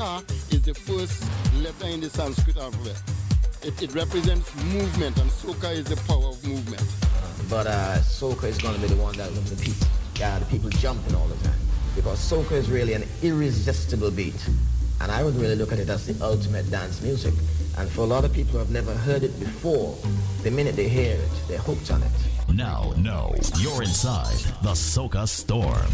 Ka is the first letter in the Sanskrit alphabet. It, it represents movement, and soca is the power of movement. But uh, soca is going to be the one that the people, yeah, the people jumping all the time. Because soca is really an irresistible beat. And I would really look at it as the ultimate dance music. And for a lot of people who have never heard it before, the minute they hear it, they're hooked on it. Now, no, you're inside the Soca Storm.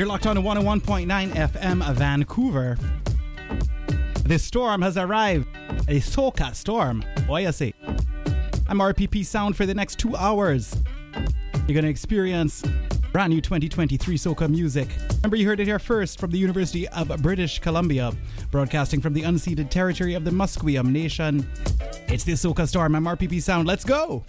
You're locked on to 101.9 FM Vancouver. The storm has arrived. A soca storm. You? I'm RPP Sound for the next two hours. You're going to experience brand new 2023 soca music. Remember, you heard it here first from the University of British Columbia, broadcasting from the unceded territory of the Musqueam Nation. It's the soca storm. I'm RPP Sound. Let's go.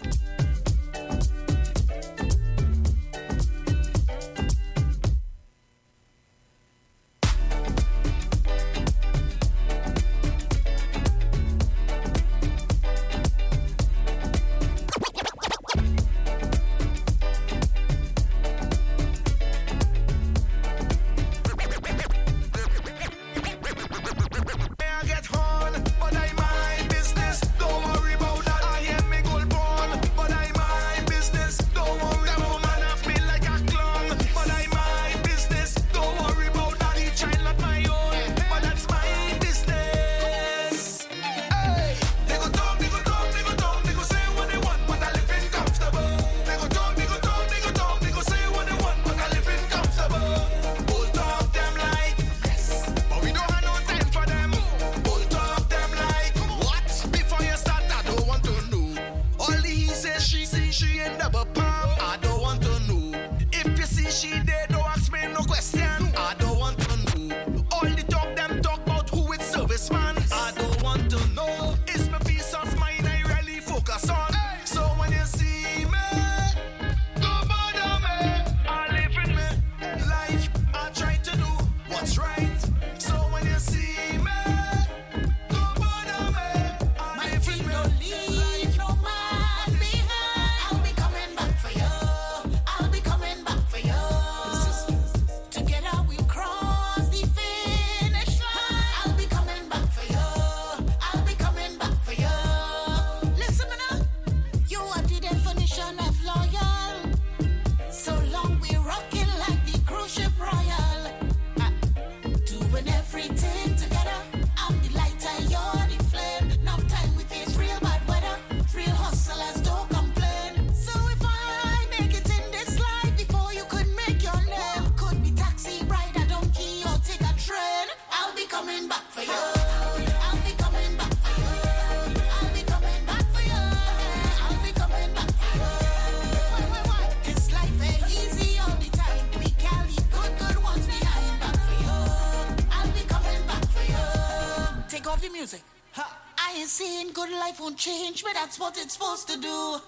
That's what it's supposed to do.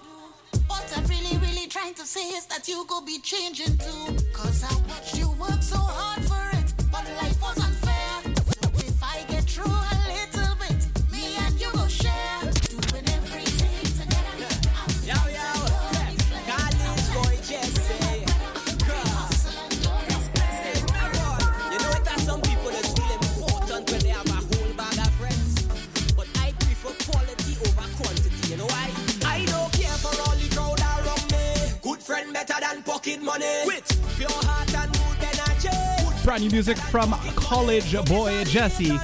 What I'm really, really trying to say is that you go be changing too. Cause I watched you work so hard for it, but life was than pocket money. With pure heart and good energy. Brand new music from College Boy Jesse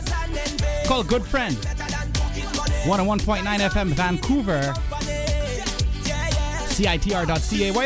called Good Friend. 101.9 FM Vancouver. CITR.ca. What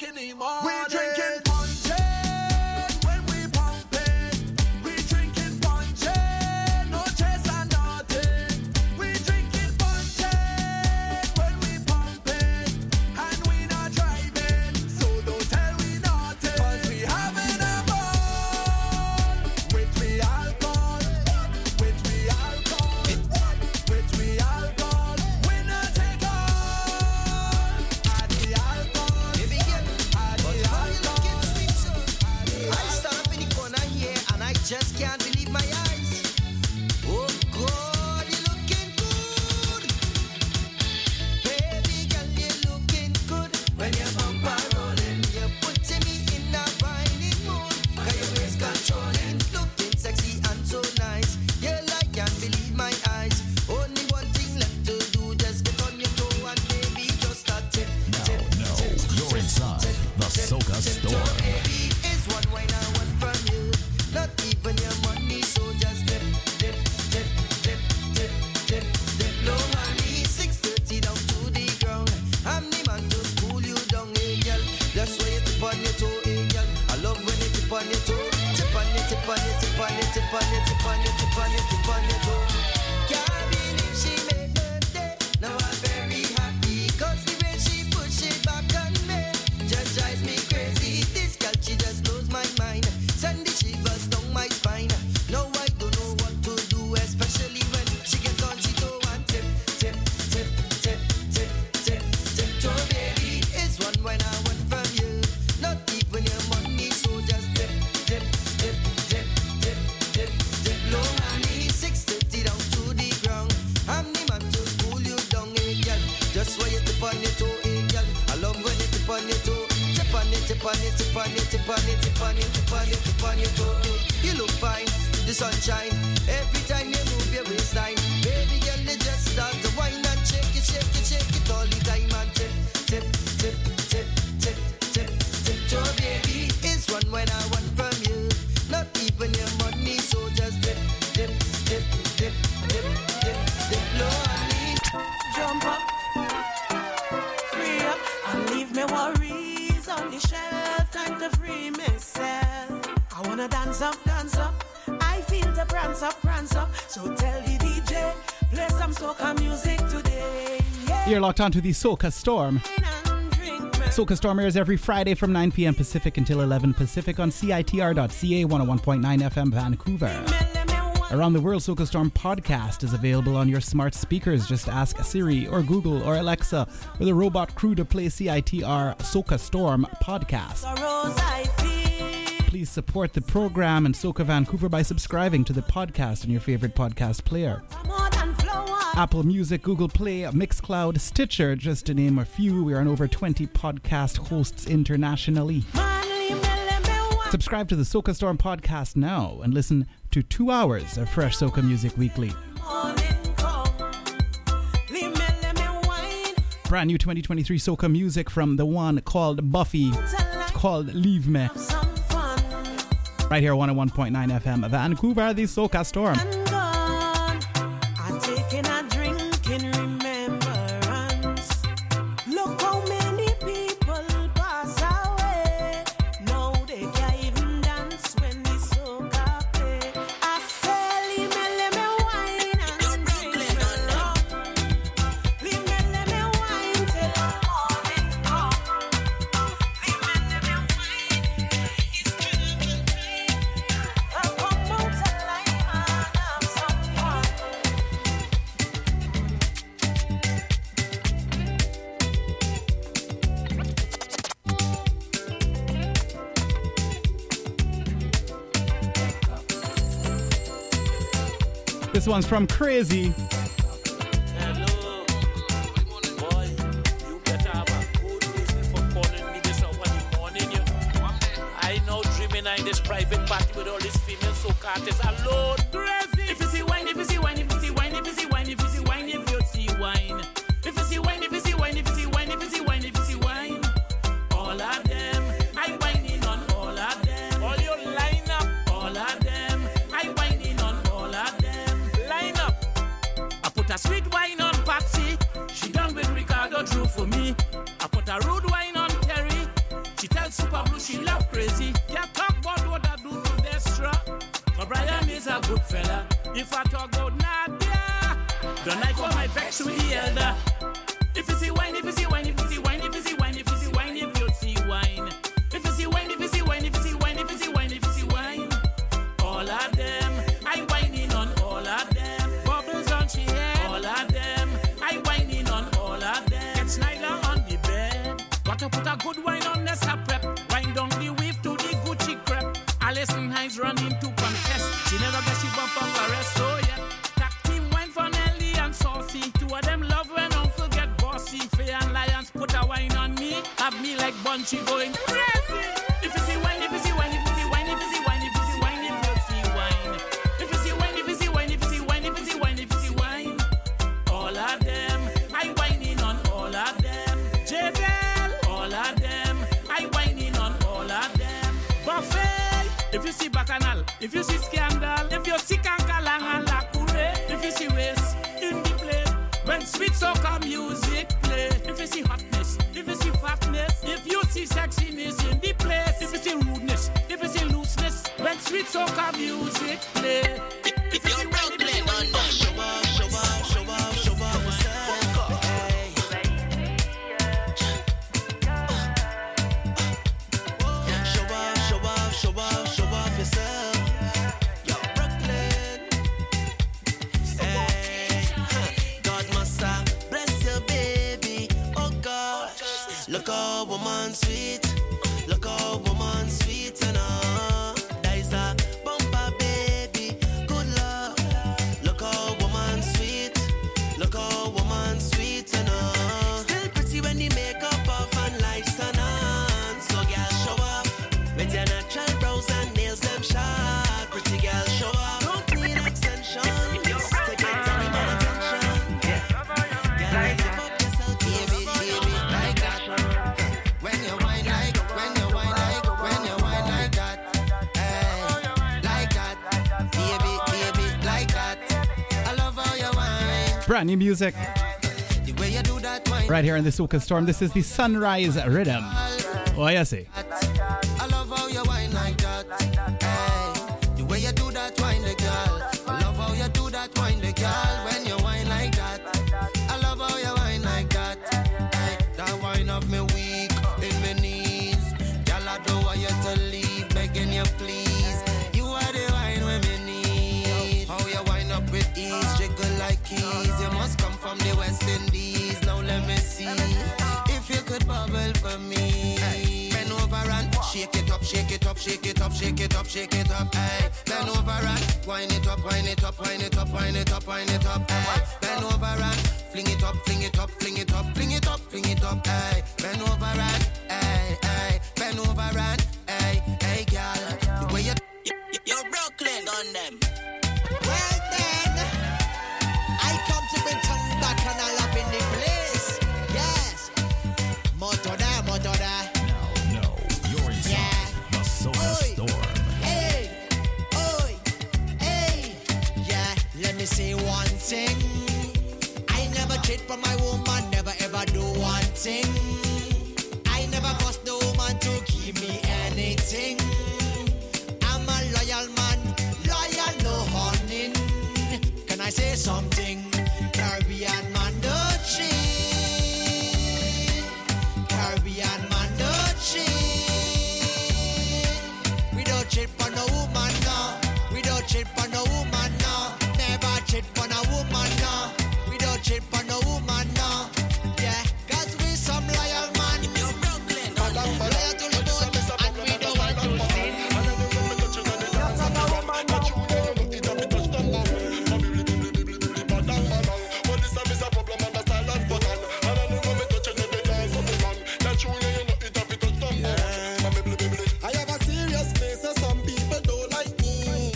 anymore. We drinking. Locked onto the Soca Storm. Soca Storm airs every Friday from 9 p.m. Pacific until 11 Pacific on CITR.ca 101.9 FM Vancouver. Around the World Soca Storm podcast is available on your smart speakers. Just ask Siri or Google or Alexa or the robot crew to play CITR Soca Storm podcast. Please support the program and Soca Vancouver by subscribing to the podcast on your favorite podcast player. Apple Music, Google Play, Mixcloud, Stitcher, just to name a few. We are on over 20 podcast hosts internationally. Subscribe to the Soca Storm podcast now and listen to two hours of fresh Soca music weekly. Brand new 2023 Soca music from the one called Buffy. It's called Leave Me. Right here, 101.9 FM, Vancouver, the Soca Storm. One's from Crazy. Brand new music. Right here in the Soca Storm, this is the Sunrise Rhythm. Oh, yes, see. I love how you do that wine, the girl. I love how you do that wine, the girl. Shake it up, shake it up, shake it up, ay! Bend over and wind it up, wind it up, wind it up, wind it up, wind it up, ay! Bend over and fling it up, fling it up, fling it up, fling it up, fling it up, ay! Bend over and, ay, ay! Bend over and, ay, ay, girl. The way you, you, you're Brooklyn on them. Sing.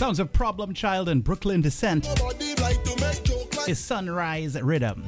Sounds of Problem Child and Brooklyn Descent is Sunrise Rhythm.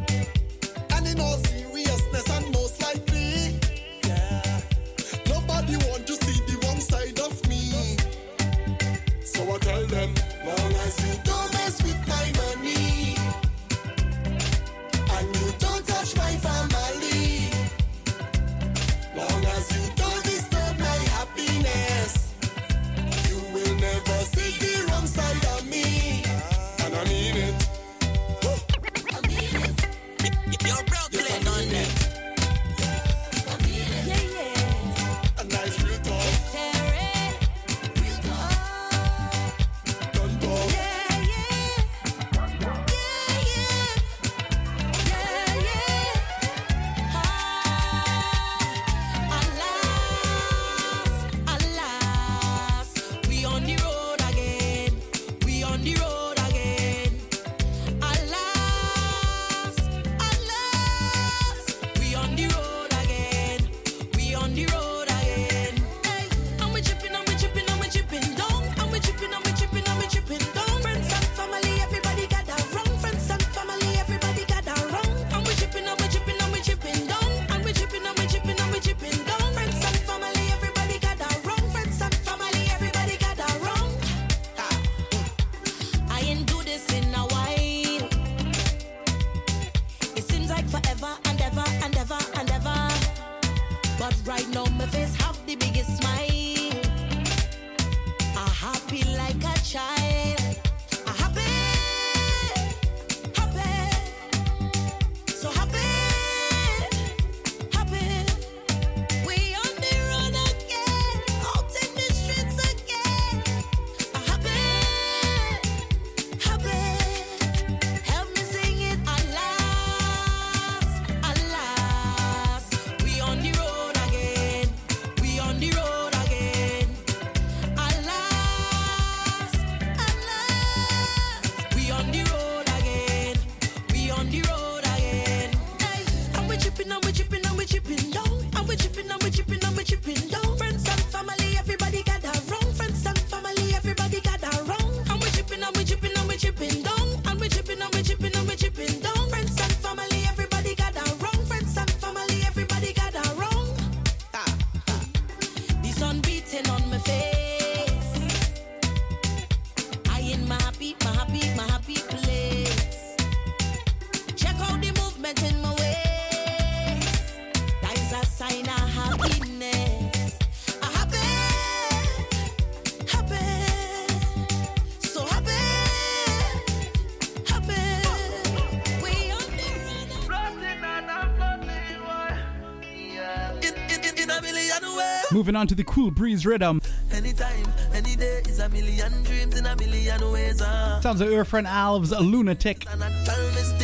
moving on to the cool breeze rhythm. Anytime, any day is a million dreams in a million ways. Uh. Sounds like your friend Alves, a lunatic.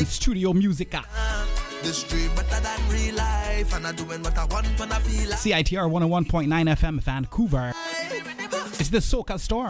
Studio music. Uh. Life, CITR 101.9 FM Vancouver. It's the Soca Storm.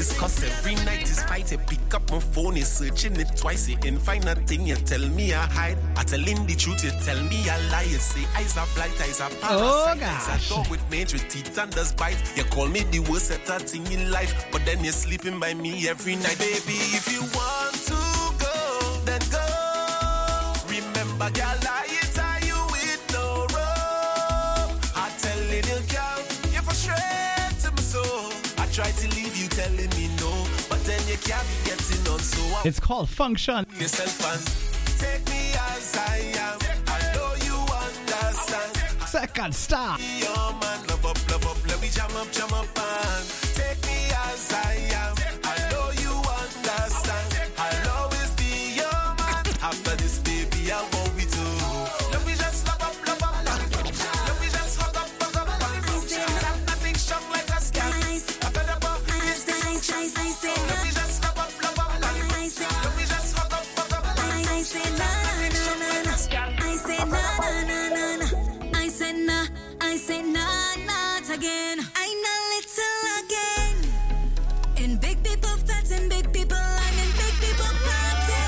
is. Cause every night is fight. I pick up my phone, is searching it twice. It ain't find nothing. You tell me I hide. I telling the truth. You tell me I lie. You say eyes are blind, eyes are parasite. Oh I Eyes with major teeth and does bite. You call me the worst at that thing in life, but then you're sleeping by me every night, baby. If you want to go, then go. Remember your life. telling me no, but then you can't be getting on. So I it's called function. Yourself and take me as I am. I know you understand. Second star. Your man, love up, love up, let me jam up, jam up, and take me as I am. again. I'm a little again. In big people flats and big people, I'm in big people party.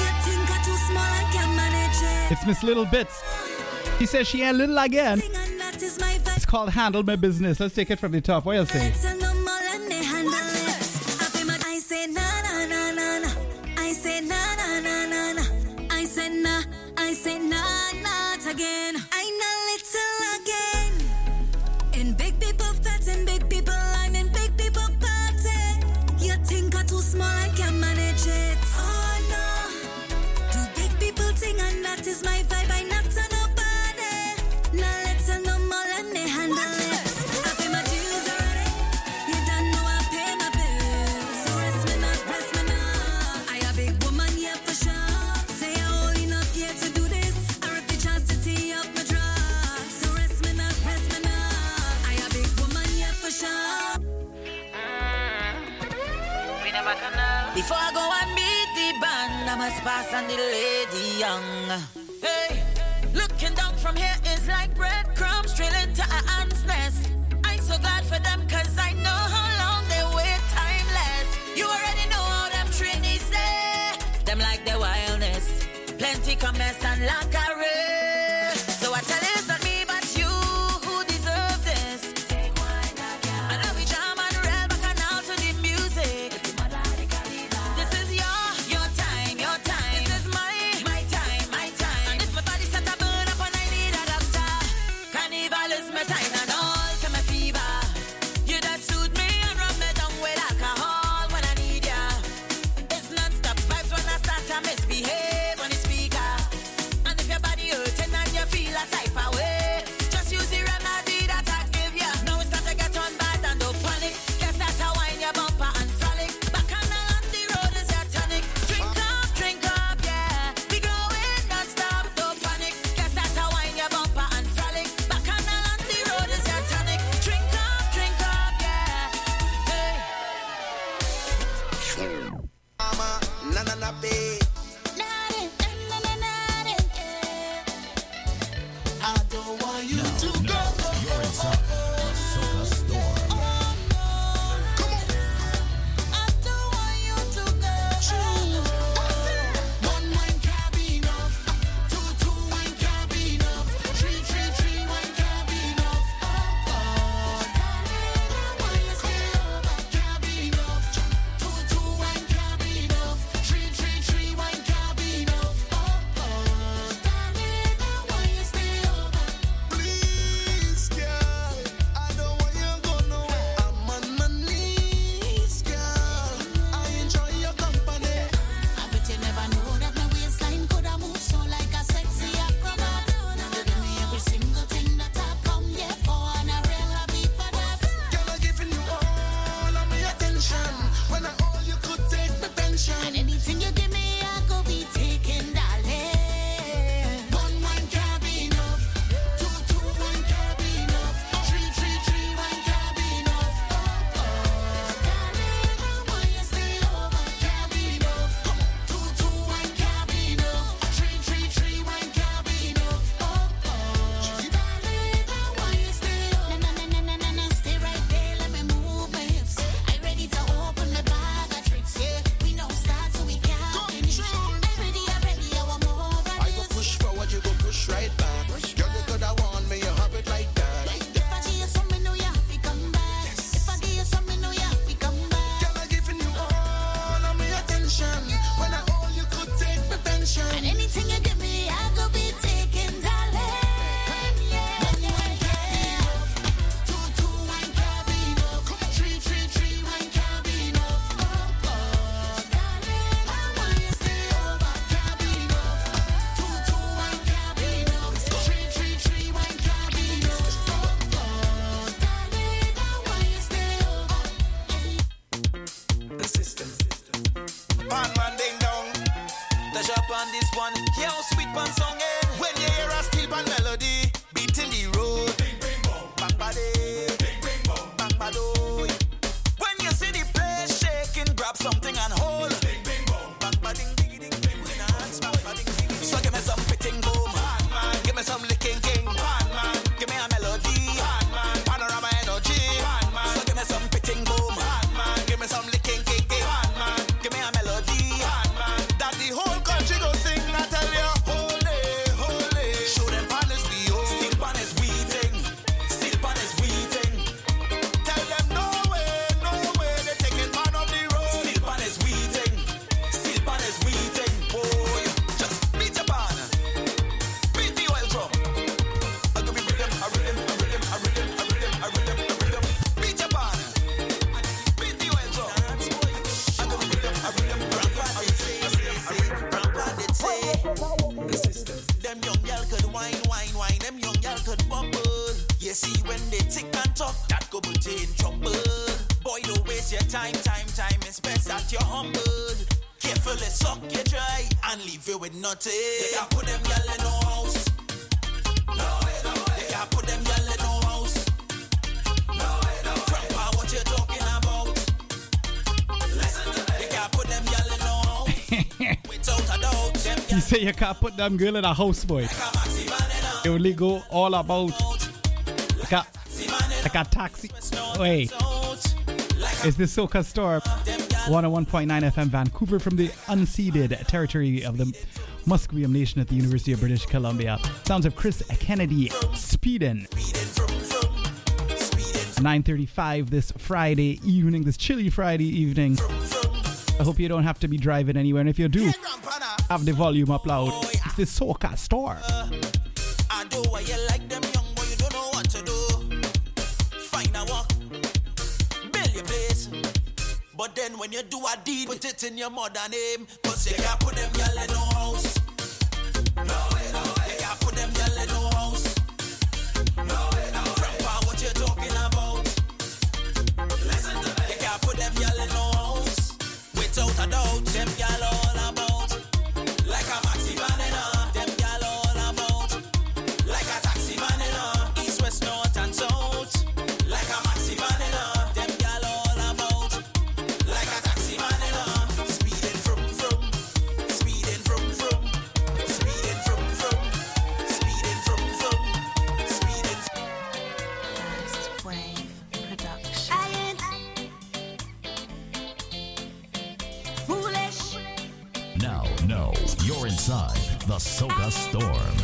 You think I'm too small, I can't manage it. It's Miss Little Bits. She says she ain't little again. It's called Handle My Business. Let's take it from the top. What do you say? I say nah, nah, not again. Thomas Pass and the Lady Young. Hey, looking down from here is like breadcrumbs trailing to a ant's nest. I'm so glad for them cause I know how long they wait timeless. You already know how them trainees say. Them like the wildness. Plenty commerce and lack time, time, time is best that you're humbled. Carefully suck you dry and leave you with nothing. They can put them girl in no house. No, way, no way. They can put them girl in no house. No, way, no way. Grandpa, what you talking about? Listen to me. They can put them girl in no house. Without a doubt, them girl. You say you can't put them girl in a house, boy. Like only go all about like a, like a taxi. Wait is the Soca Storm 101.9 FM Vancouver from the unceded territory of the Musqueam Nation at the University of British Columbia. Sounds of Chris Kennedy Speeden. 9:35 this Friday evening, this chilly Friday evening. I hope you don't have to be driving anywhere, and if you do, have the volume up loud. It's the Soca Storm. But then when you do a deed, put it in your mother name. Cause you can't put them y'all in no house. Ahsoka Storm.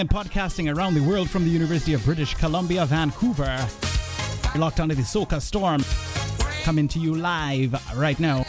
and podcasting around the world from the University of British Columbia, Vancouver. You're locked onto the Soca Storm, coming to you live right now.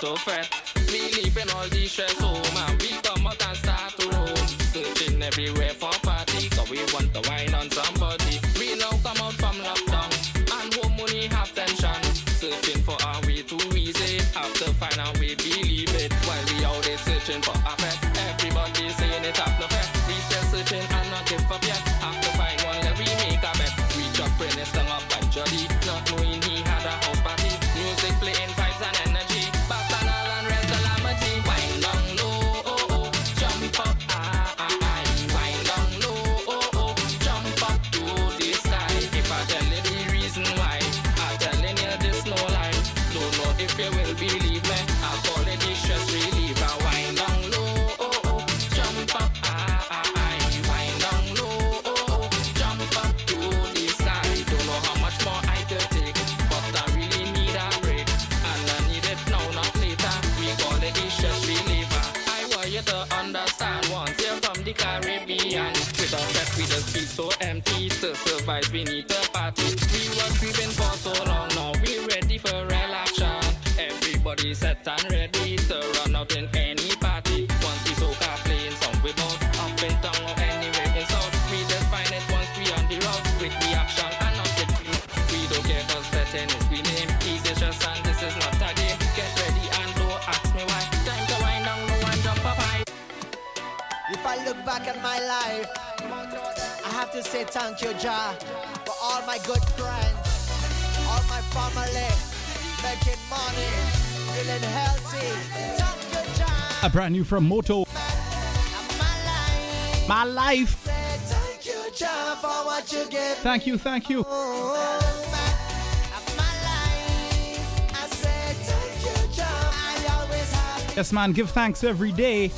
To fret. rise need the party. We were creeping for so long, now we're ready for reaction Everybody set and ready to run out in any party. Once we soak our playing some we bounce up and down or anywhere in south. We find it once we on the road with reaction and not the truth. We don't care about setting is we name. Easy just and this is not a game. Get ready and don't ask me why. Time to wind down no one jump up high. If I look back at my life have to say thank you, Jah, for all my good friends, all my family, making money, feeling healthy. Thank you, Jah. A brand new from Moto. My life. My life. Thank you, Jah, for what you gave. Thank you, thank you. Yes, man, give thanks every day.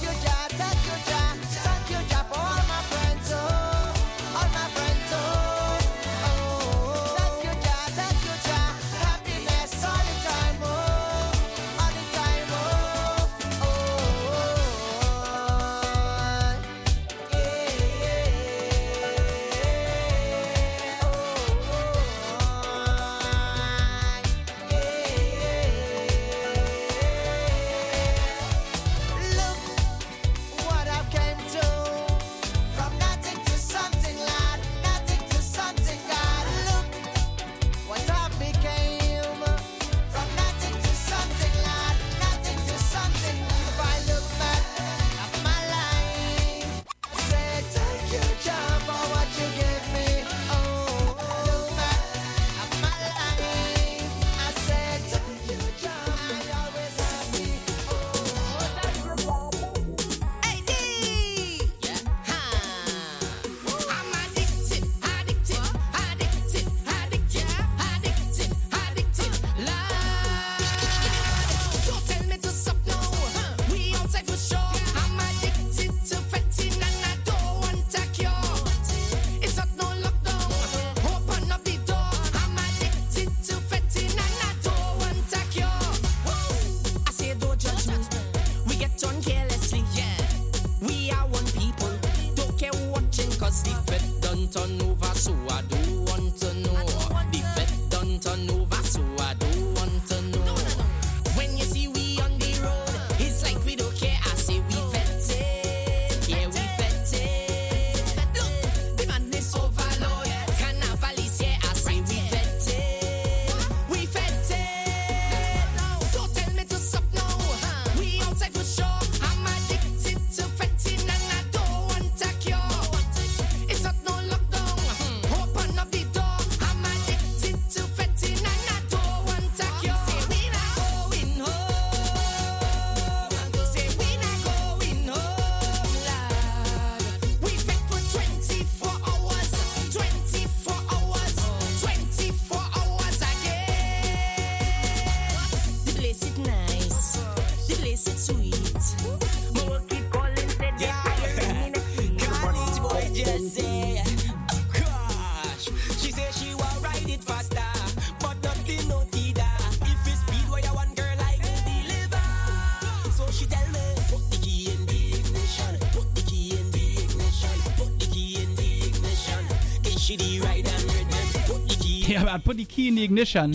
Yeah, but put the key in the ignition.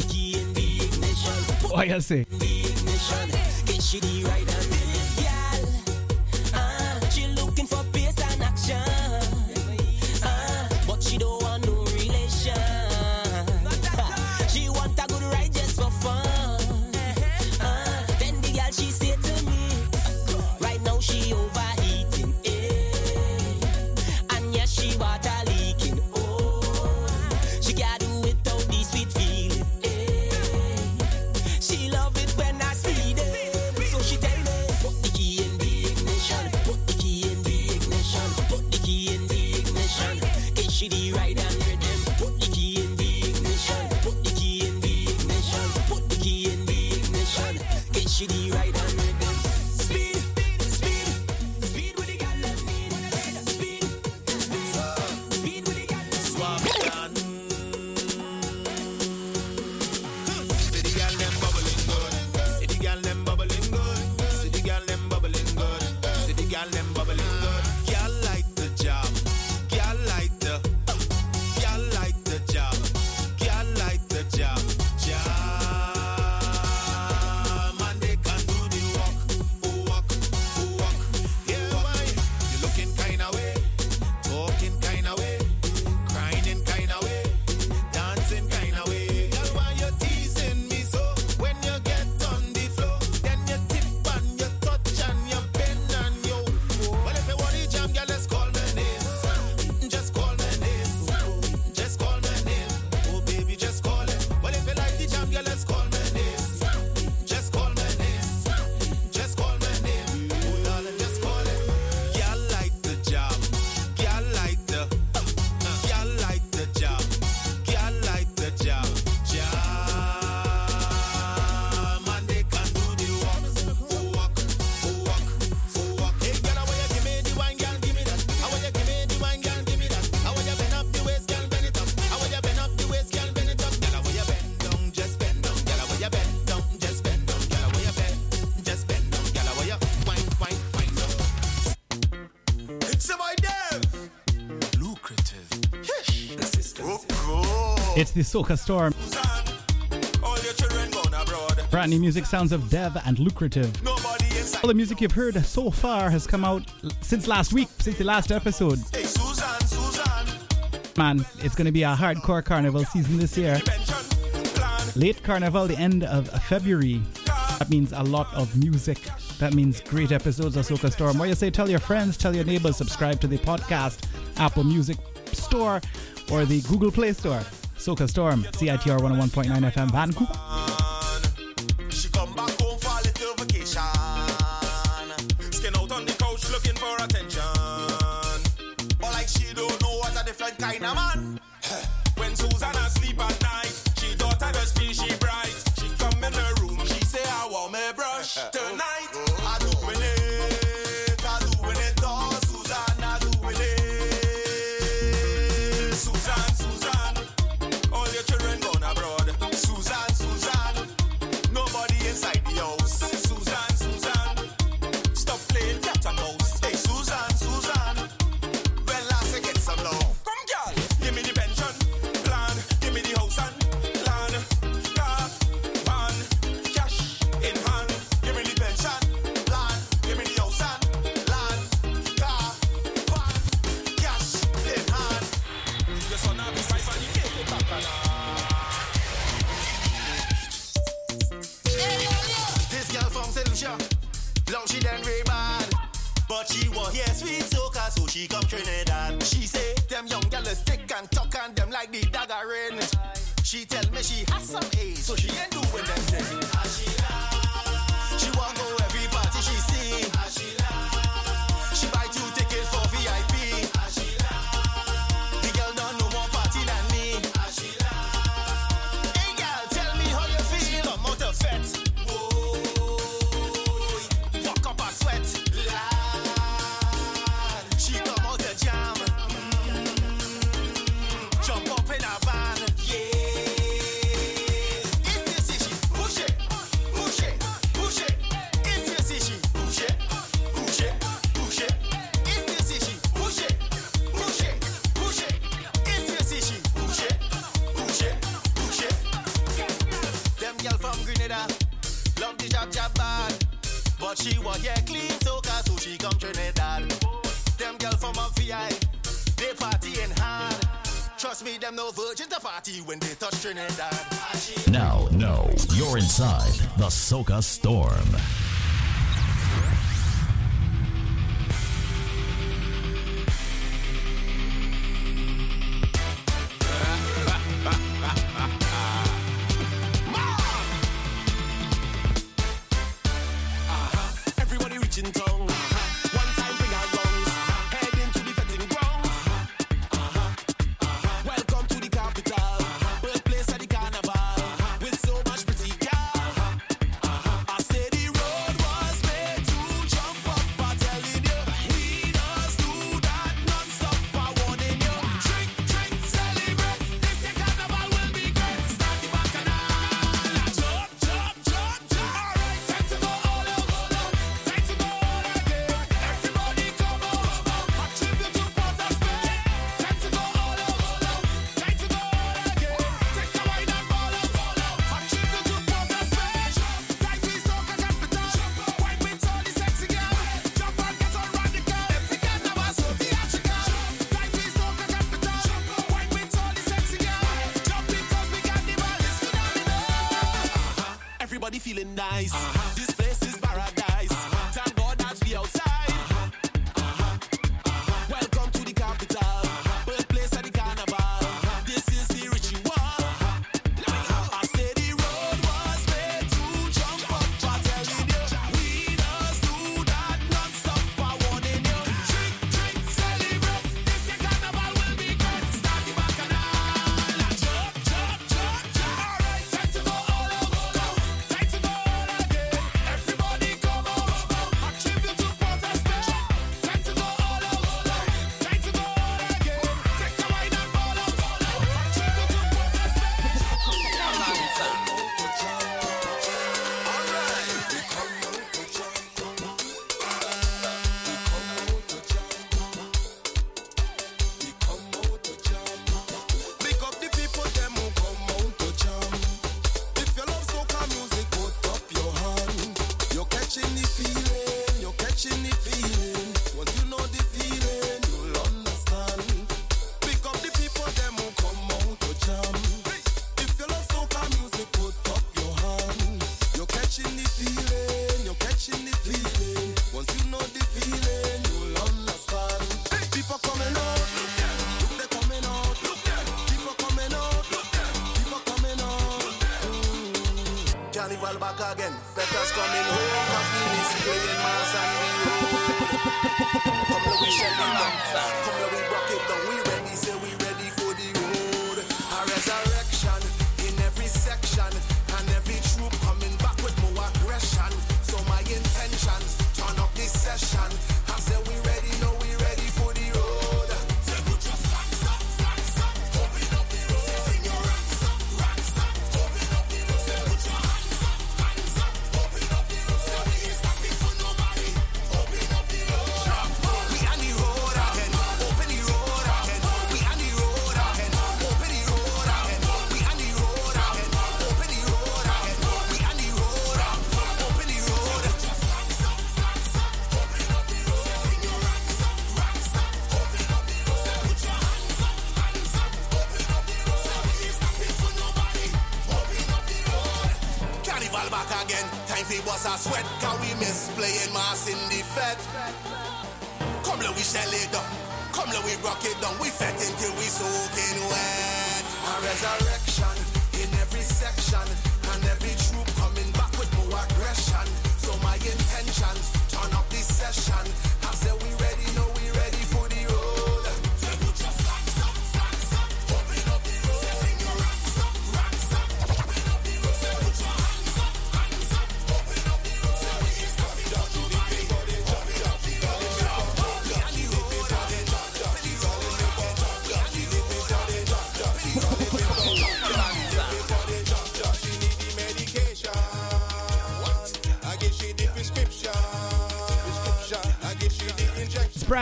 Oh, I say? the Soca Storm. Brand new music sounds of Dev and Lucrative. All the music you've heard so far has come out since last week, since the last episode. Hey, Susan, Susan. Man, it's going to be a hardcore carnival season this year. Late carnival, the end of February. That means a lot of music. That means great episodes of Soca Storm. What you say, tell your friends, tell your neighbors, subscribe to the podcast, Apple Music Store, or the Google Play Store. Soca Storm, CITR 101.9 FM Vancouver. Inside the Soca Storm.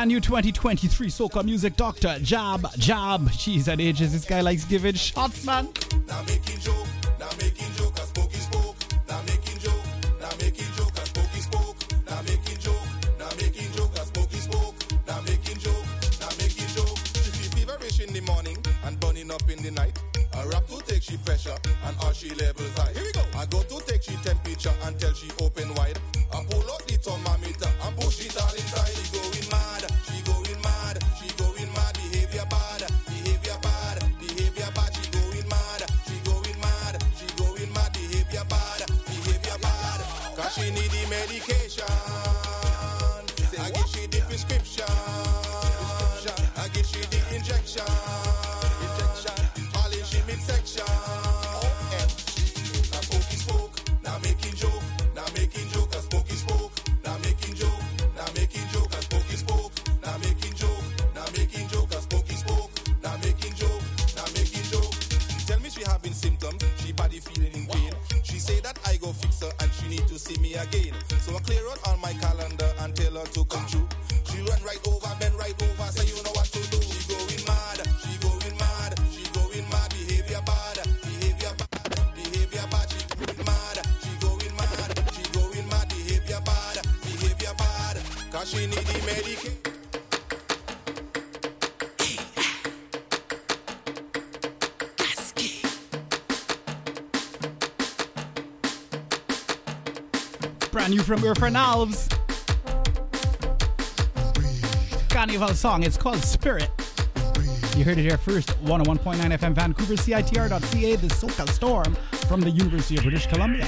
brand new 2023 soca music, Dr. Jab Jab. Jeez, at ages, this guy likes giving shots, man. prescription. brand new from Irfan Alves. Carnival song, it's called Spirit. You heard it here first, 101.9 FM Vancouver, CITR.ca, the Soca Storm from the University of British Columbia.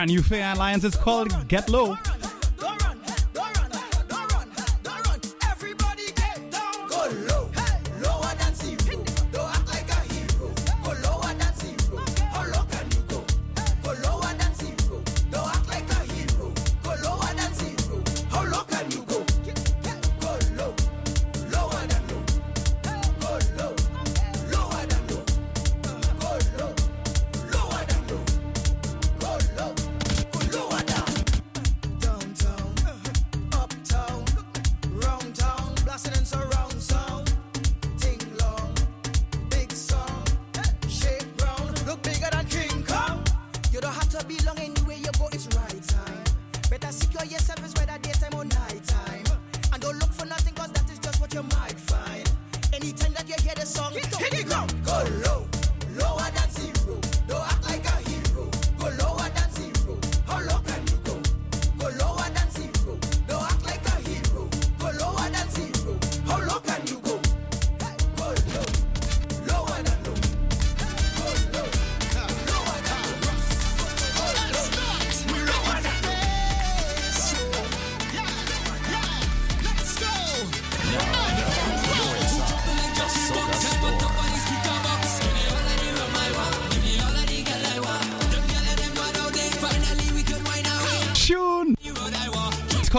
brand new Fair Alliance. It's called Get Low.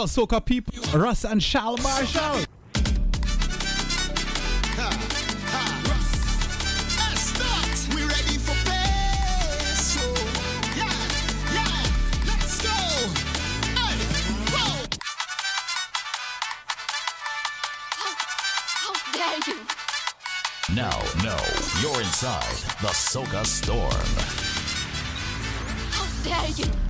local soca people, Russ and Shal Marshall. Now, no, you're inside the Soca Storm. How dare you!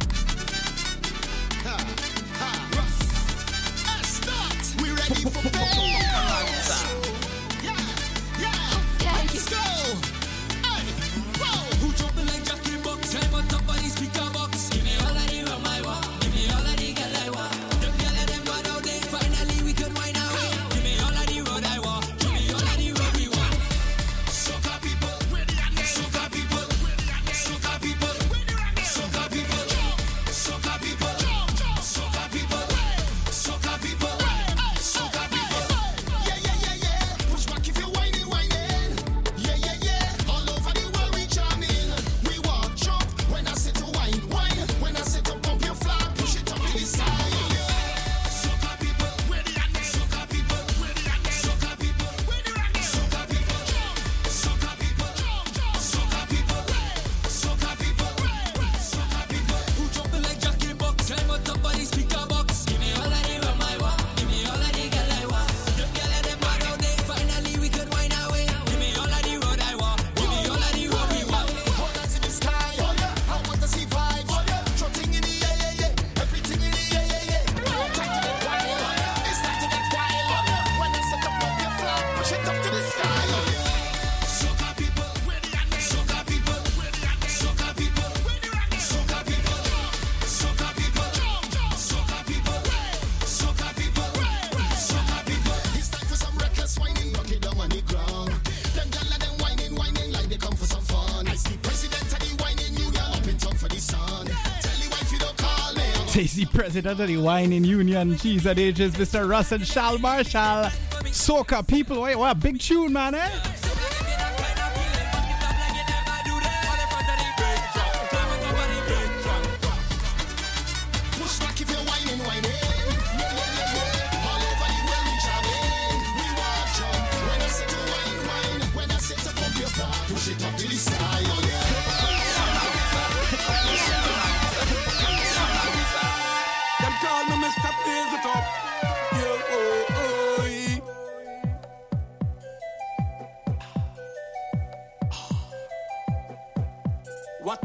the president of the Whining Union, Cheese and Ages, Mr. Russell Shal Marshall. Soca people, wait, what? Big tune, man, eh?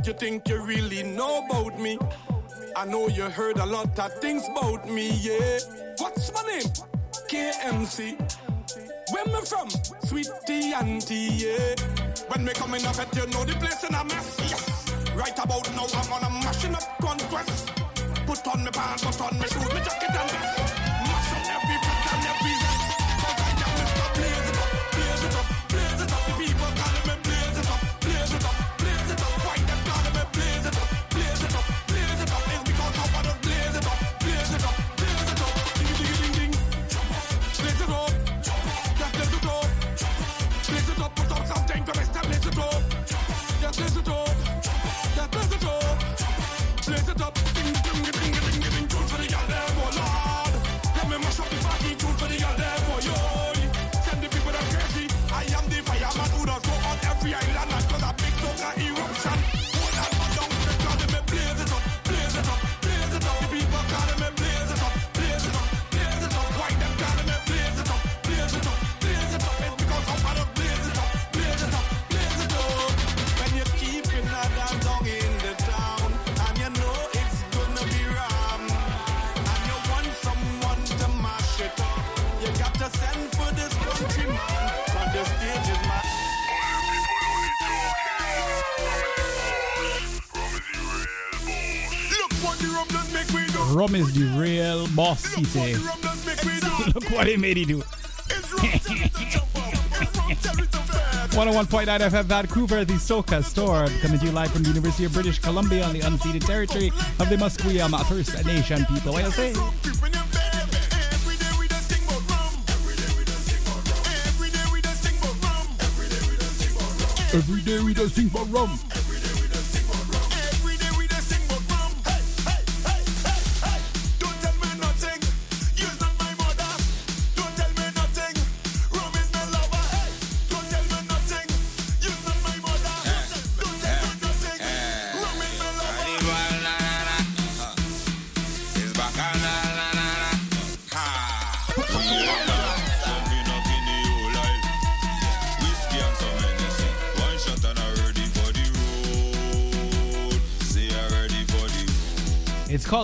you think you really know about me. I know you heard a lot of things about me, yeah. What's my name? KMC. Where me from? Sweetie auntie, yeah. When me coming up at you know the place in a mess, yes. Right about now I'm on a mashing up conquest. Put on me pants, put on me shoes, me jacket and vest. he say? Look what he made he do. 101.9 FM Vancouver, the Soca Storm, coming to you live from the University of British Columbia on the unceded territory of the Musqueam First Nation people. What do I say? Every day we just sing about rum.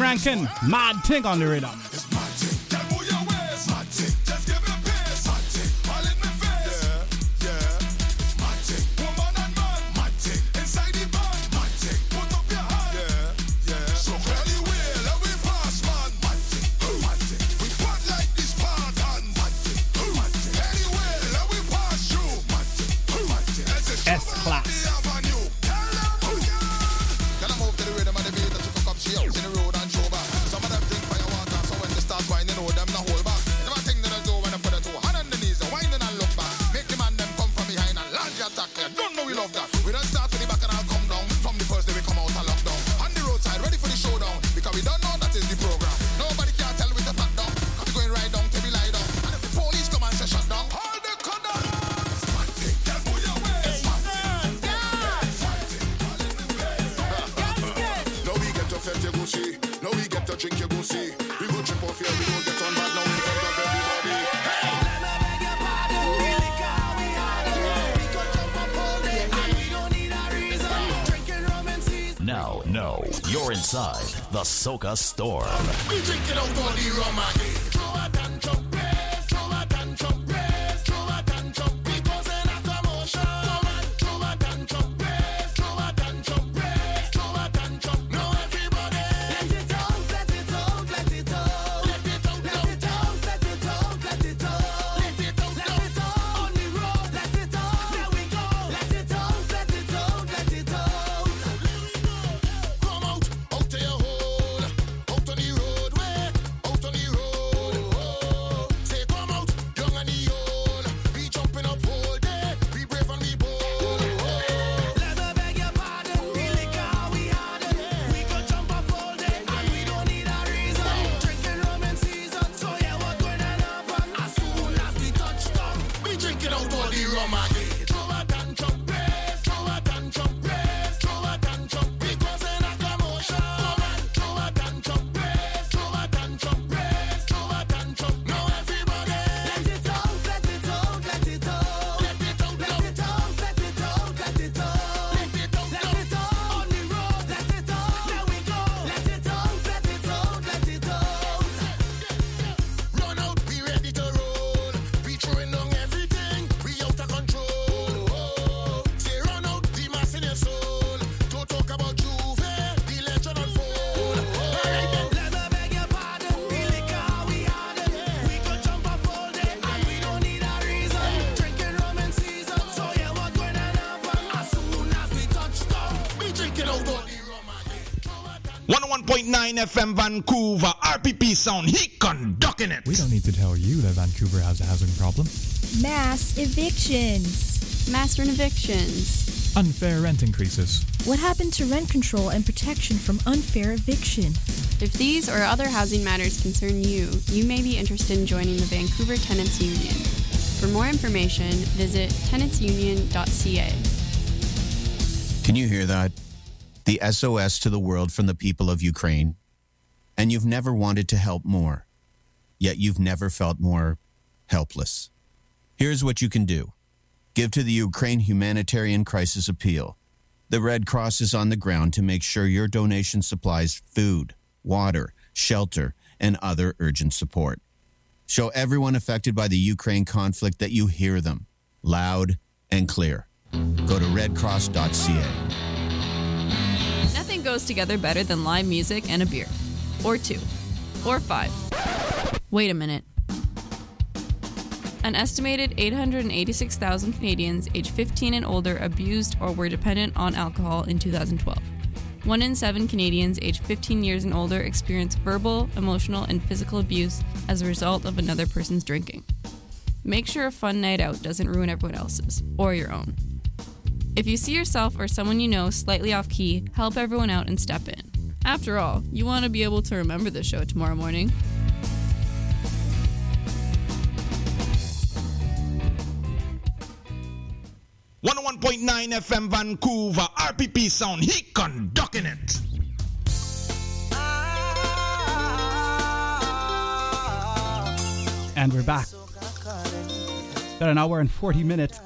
Rankin, Mad ting on the Rhythm. Soca Storm. 101.9 FM Vancouver, RPP sound, he conducting it. We don't need to tell you that Vancouver has a housing problem. Mass evictions. Mass evictions. Unfair rent increases. What happened to rent control and protection from unfair eviction? If these or other housing matters concern you, you may be interested in joining the Vancouver Tenants Union. For more information, visit tenantsunion.ca. Can you hear that? The SOS to the world from the people of Ukraine. And you've never wanted to help more, yet you've never felt more helpless. Here's what you can do give to the Ukraine Humanitarian Crisis Appeal. The Red Cross is on the ground to make sure your donation supplies food, water, shelter, and other urgent support. Show everyone affected by the Ukraine conflict that you hear them loud and clear. Go to redcross.ca. Goes together better than live music and a beer. Or two. Or five. Wait a minute. An estimated 886,000 Canadians aged 15 and older abused or were dependent on alcohol in 2012. One in seven Canadians aged 15 years and older experience verbal, emotional, and physical abuse as a result of another person's drinking. Make sure a fun night out doesn't ruin everyone else's, or your own. If you see yourself or someone you know slightly off key, help everyone out and step in. After all, you want to be able to remember the show tomorrow morning. One oh one point nine FM Vancouver, RPP sound, he conducting it. And we're back. Got an hour and 40 minutes.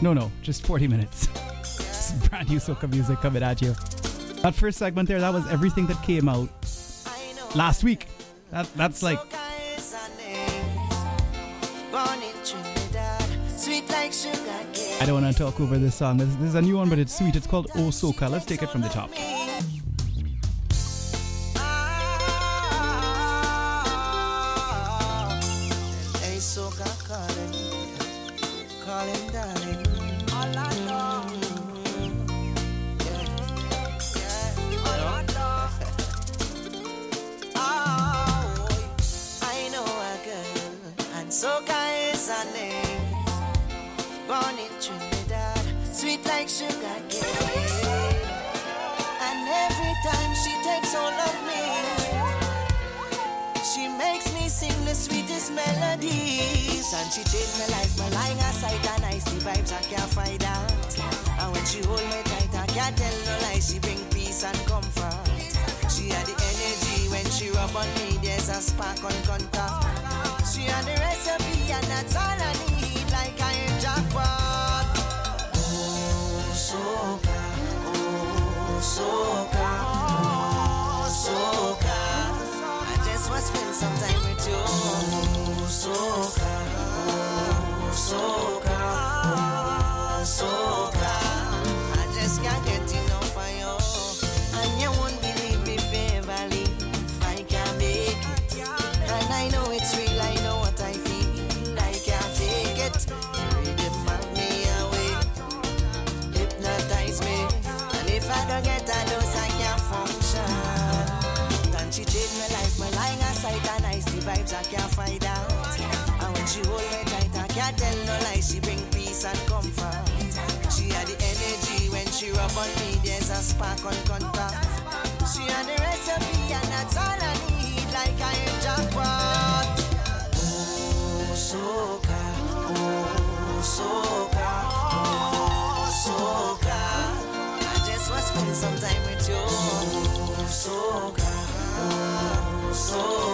No, no, just 40 minutes. Just brand new soca music coming at you. That first segment there, that was everything that came out last week. That, that's like Born in Trinidad, sweet like sugar cane. I don't want to talk over this song. This, this is a new one, but it's sweet. It's called Oh Soca. Let's take it from the top. Sweet like sugar cane. And every time she takes hold of me, she makes me sing the sweetest melodies. And she changed my life, my lying aside and nice the vibes I can't find out. And when she hold me tight, I can't tell no lie. She bring peace and comfort. She had the energy when she rub on me. There's a spark on contact. She had the recipe and that's all I need. soca, oh soca. I just wanna spend some time with you. Oh soca, oh soca, oh soca. I can't find out. And when she hold me tight, I can't tell no lies. She bring peace and comfort. She had the energy when she rub on me. There's a spark on contact. She had the recipe, and that's all I need. Like I am jackpot. Oh, soca, oh, soca, oh, soca. I just want to spend some time with you. Oh, soca, oh, soca.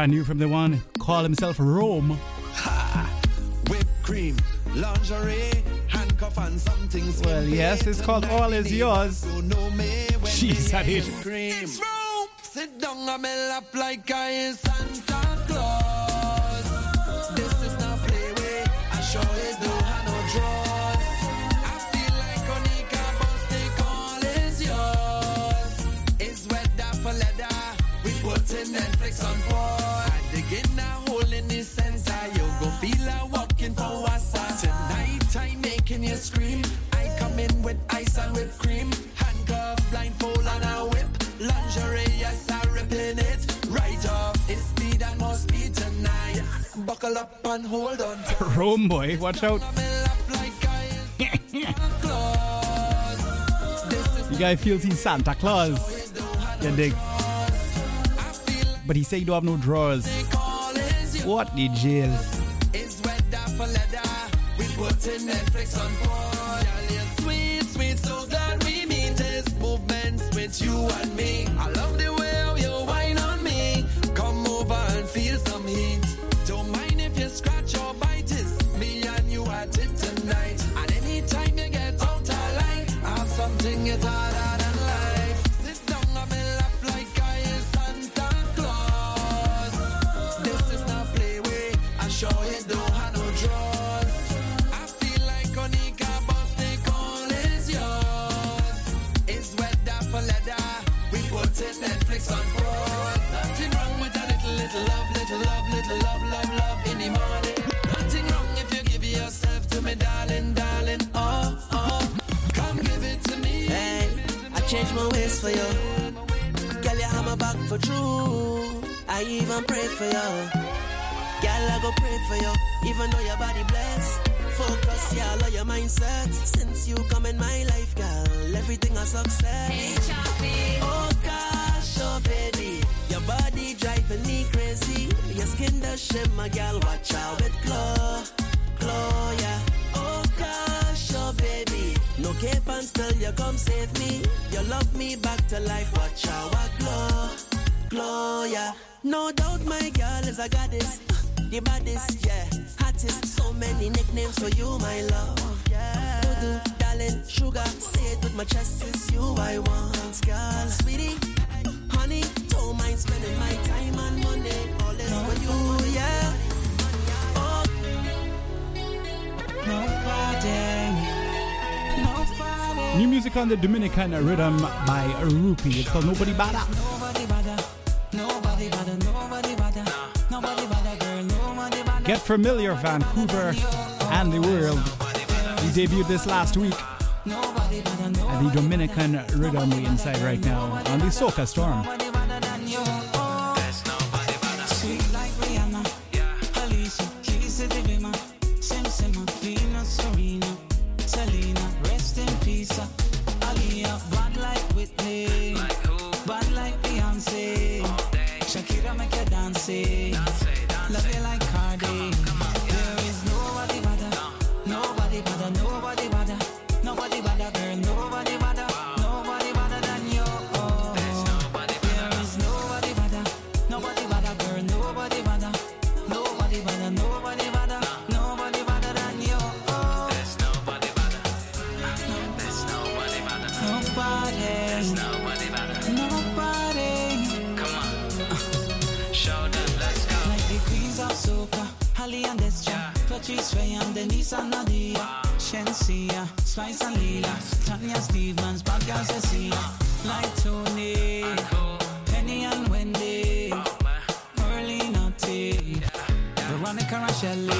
Brand new from the one, call himself Rome. Whipped cream, lingerie, handcuff and something. Well, yes, it's called All Is Yours. Jeez, that is. Cream. Sit down on my lap like I is And hold on. Rome boy, watch out. The guy feels he's Santa Claus. You dig? But he say he don't have no drawers. What the jail? For you. Girl, you have my back for true. I even pray for you. Girl, I go pray for you. Even though your body blessed. Focus, yeah, love your mindset. Since you come in my life, girl, everything a success. Oh gosh, oh baby, your body driving me crazy. Your skin does shimmer, girl, watch out with glow, you come save me. You love me back to life, watch I glow, glow, yeah. No doubt, my girl is a goddess, the baddest, yeah, hottest. So many nicknames for you, my love, yeah. Doodoo, darling, sugar, say it with my chest, it's you I want, girl, sweetie. Honey, don't mind spending my time and money. All is for you, yeah. Oh, nobody. New music on the Dominican rhythm by Rupi. It's called Nobody Bada. Get familiar, Vancouver and the world. We debuted this last week. And the Dominican rhythm we inside right now on the Soca Storm. and Denise and Nadia, wow. Shensia, Spice and Lila, Tanya Stephens, Bad Guy Cecilia, like Tony, Penny and Wendy, Early Naughty. Veronica and Shelley.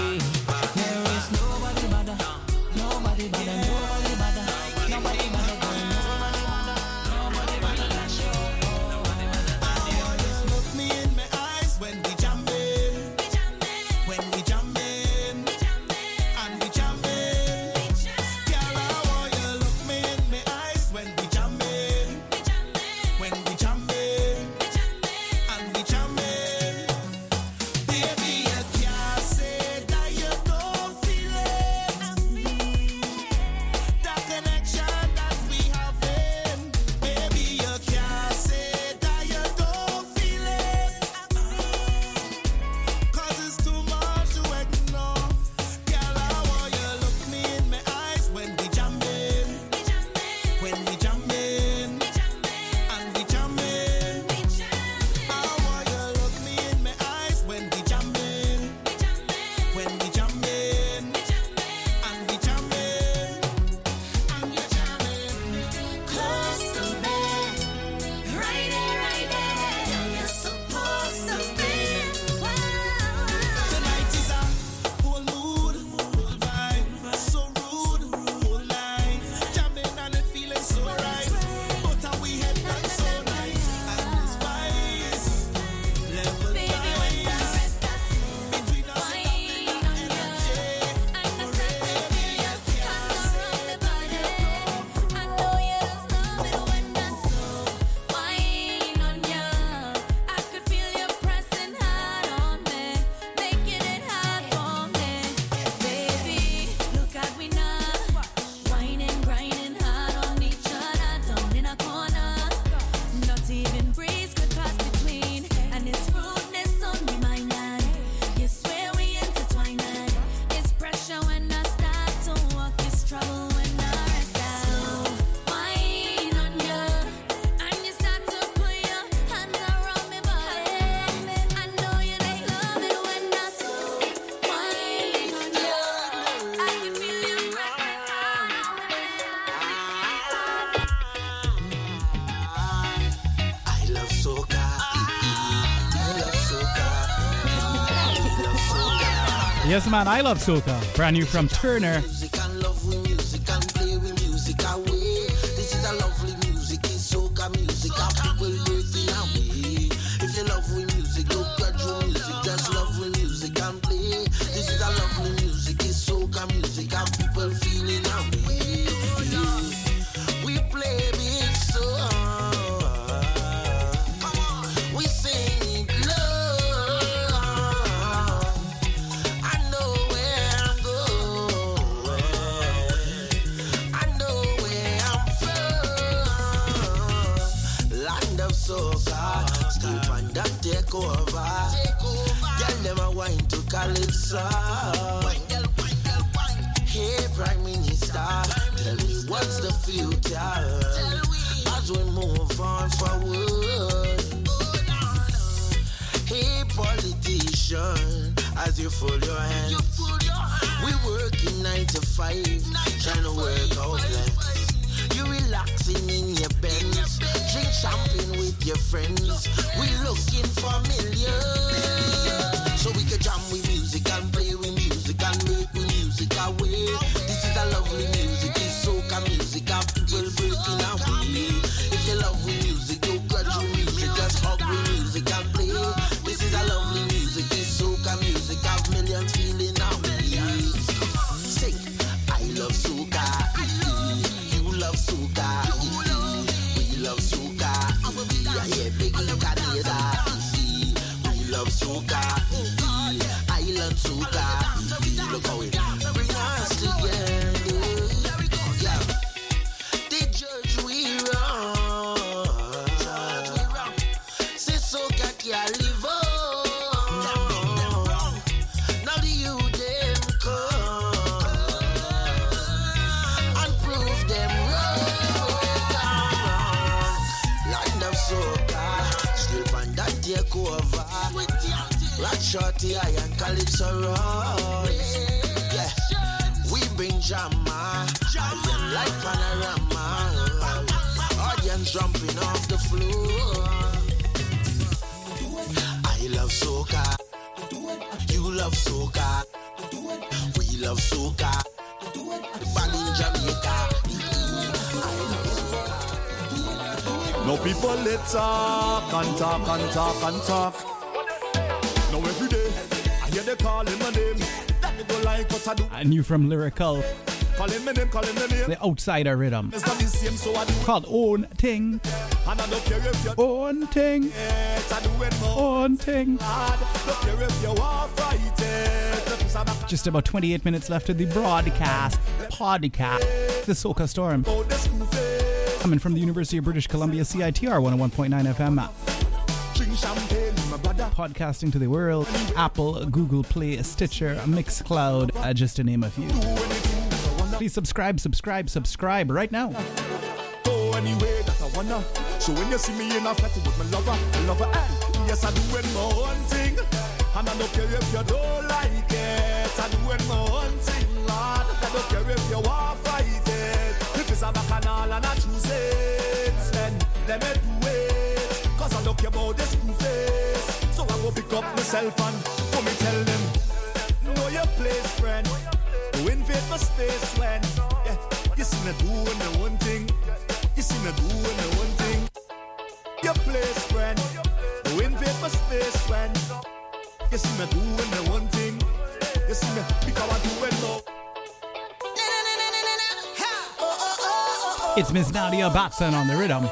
this man, I Love Soca, brand new from Turner. They calling my name. That like what I do. I knew from Lyrikal, Calling my name, calling my name. the outsider rhythm. It's not the same, so I do Called Own Ting. And I don't care if you're Own Ting. it, I do it more. Own Ting. Don't care if you want fight it. The piece of the Just about 28 minutes left of the broadcast podcast, The Soca Storm. Oh. Coming from the University of British Columbia, CITR 101.9 FM. Podcasting to the world, Apple, Google Play, Stitcher, Mixcloud, uh, just to name a few. Please subscribe, subscribe, subscribe right now. So when you see me in a party with my lover, and yes, I my own thing. And I don't care if you don't like it. I my own thing. I don't care if you want fight it. If it's a bacchanal and I choose it, then let me do it. Cause I don't care about this. So I go pick up myself and go me tell them, know your place, friend. Go invade my space when yeah, you see me doing the one thing. You see me doing the one thing. Your place, friend. Go invade my space when you see me doing the one thing. You see me because I do it now. It's Miss Nadia Batson on the rhythm.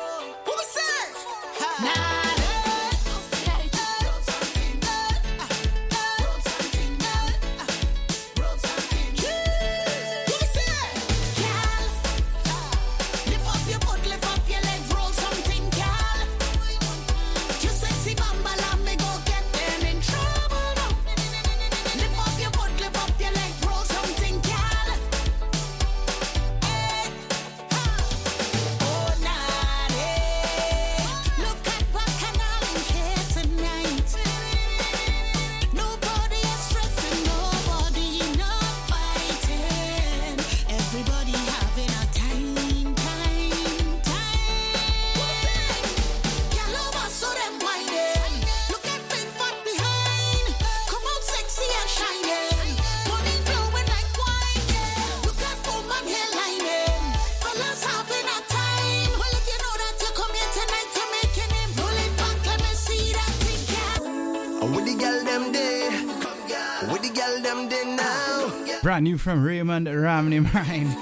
From Raymond Ramnarine.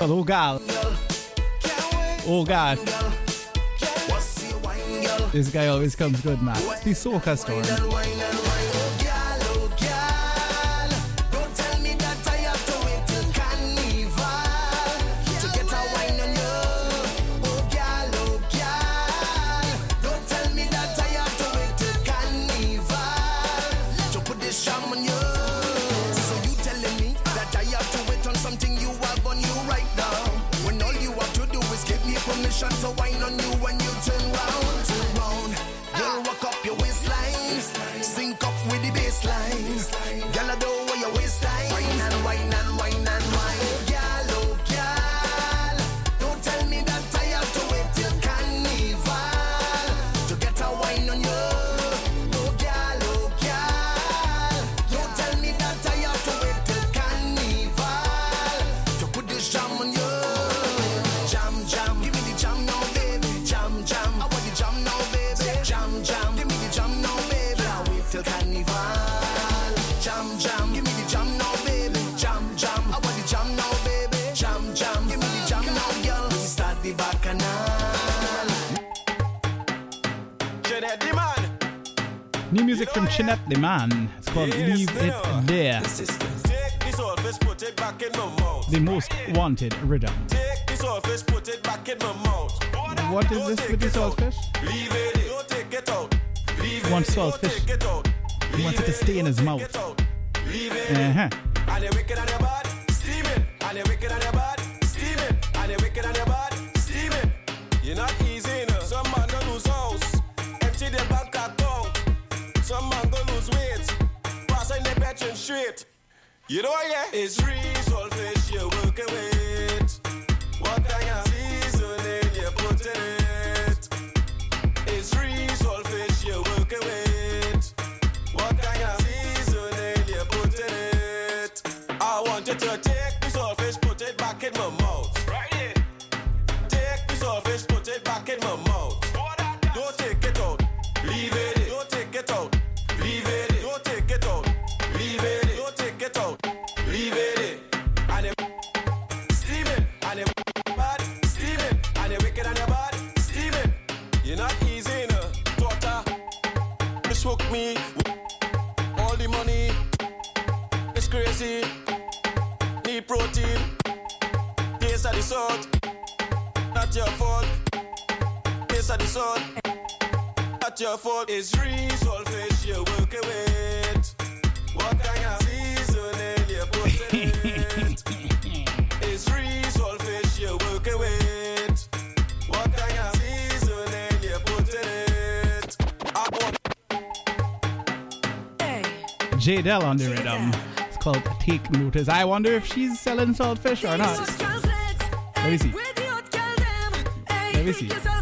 Oh, God. Oh, God. This guy always comes good, man. The Soca Storm. Music from Chinette the Man. It's called Leave It There. Take this old fish, put it back in my mouth. The most wanted rhythm. Take this old fish, put it back in my mouth. What is this with the saltfish? Leave it. Don't take it out. Leave He wants it in. Don't saltfish. take it out. He wants it to stay in his mouth. Leave it. Uh-huh. And you're wicked and you're bad, steaming. And you're wicked and you're bad, steaming. And you're wicked and you're bad, steaming. You're not catching straight. You know what, yeah? It's real fish you're working with. What kind of seasoning you're putting in? not your fault. It's reasonable fish you're working with. What kind of seasoning you're putting in? It's fish you're working with. What kind of seasoning you're putting? I want. Hey. Dell on the rhythm. It's called Take Notice. I wonder if she's selling saltfish or not. Let me see. Let me see.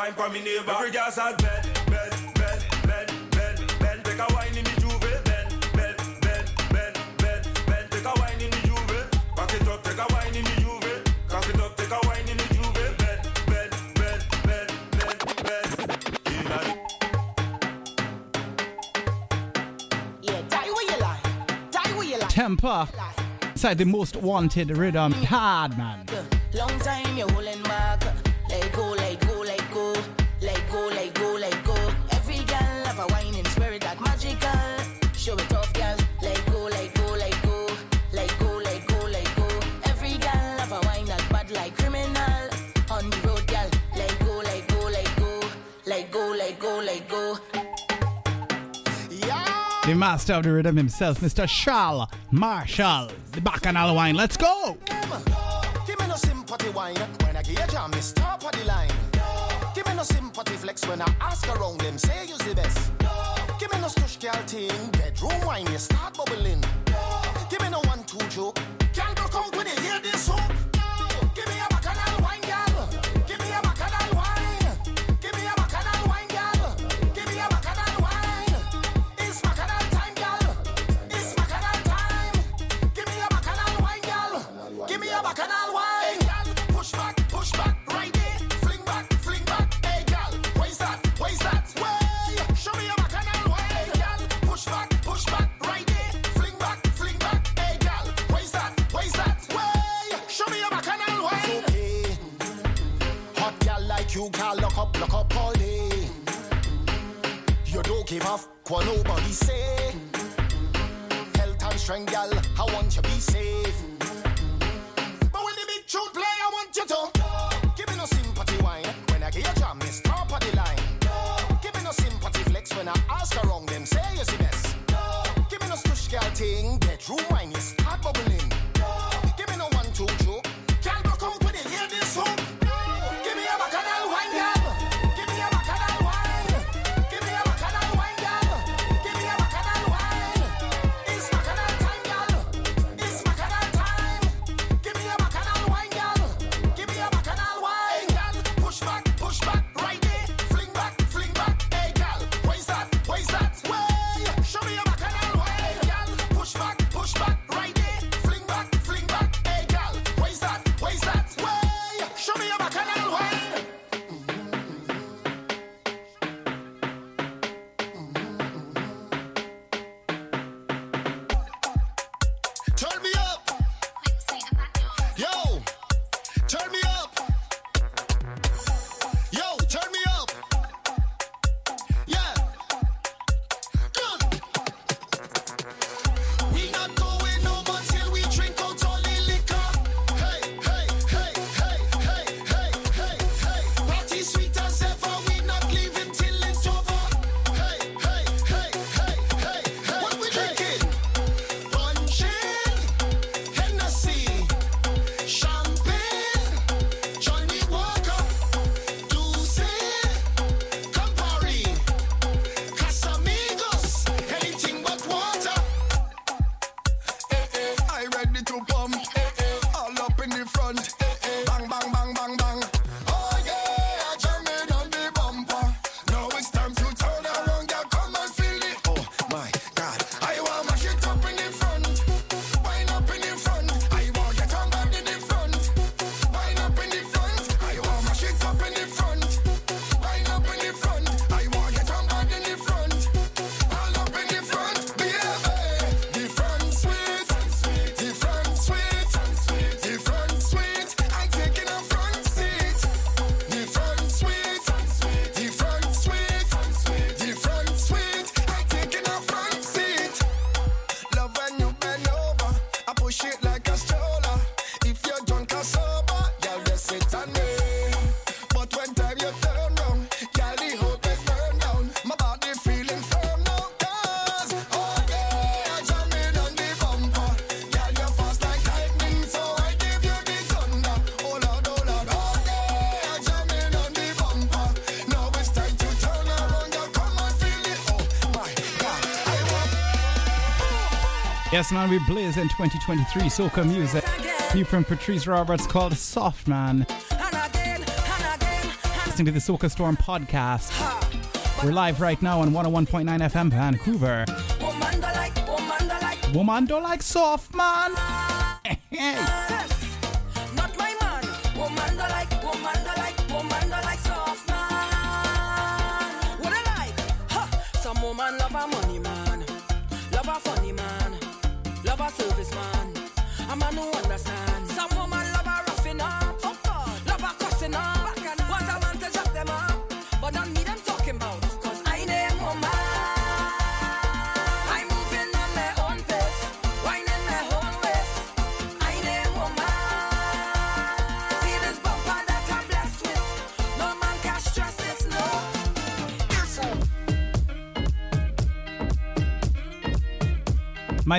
wine for me neighbor. Every girl said bed, bed, bed, bed, bed, bed. Take a wine in me juve. Bed, bed, bed, bed, bed, bed. Take a wine in me juve. Cock it up, take a wine in me juve. Cock it up, take a wine in me juve. Bed, bed, bed, bed, bed, bed. Yeah, die where you lie. Die where you lie. Temper. say the most wanted rhythm. Hard man. Long time you're holding back. master of the rhythm himself, Mr. Charles Marshall. The Bacchanal wine. Let's go! Give me no sympathy wine when I get top of the line. Give me no sympathy flex when I ask around them, say the best. Give me no stush girl bedroom wine, you start bubbling. Give me no one joke, can't go hear this what nobody say. Health and strength, gal, Yes, man, we blaze in 2023 soca music. New from Patrice Roberts called Soft Man. Listening to the Soca Storm podcast. We're live right now on 101.9 FM Vancouver. Woman don't like soft man.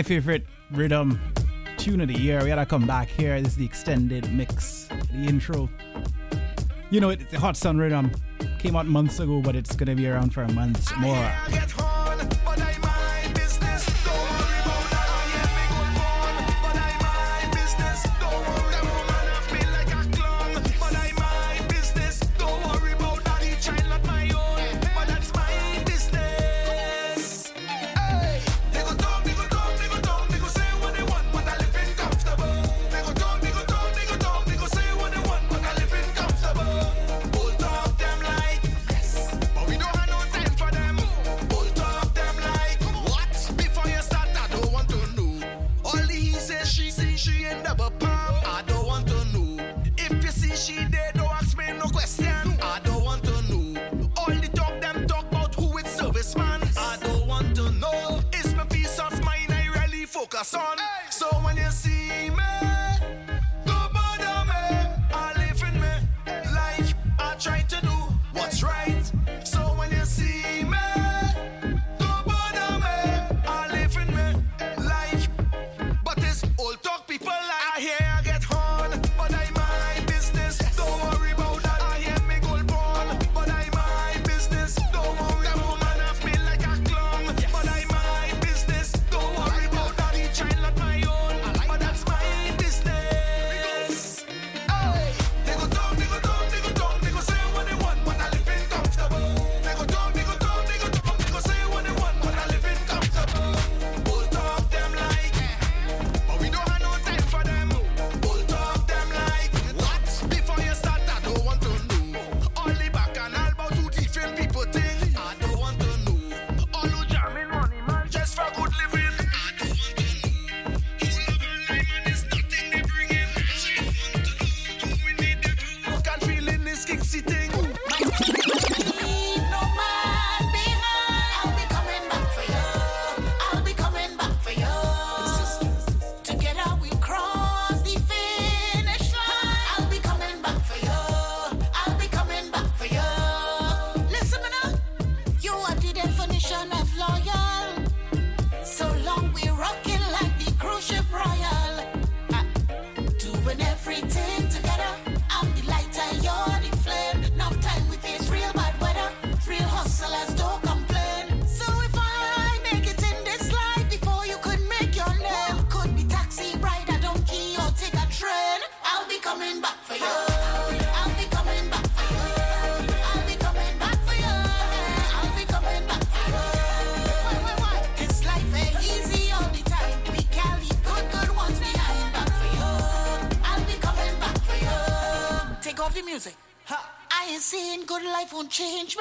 my favorite rhythm tune of the year. We gotta come back here. This is the extended mix, the intro. You know, it's the Hot Sun rhythm. Came out months ago, but it's gonna be around for a month more.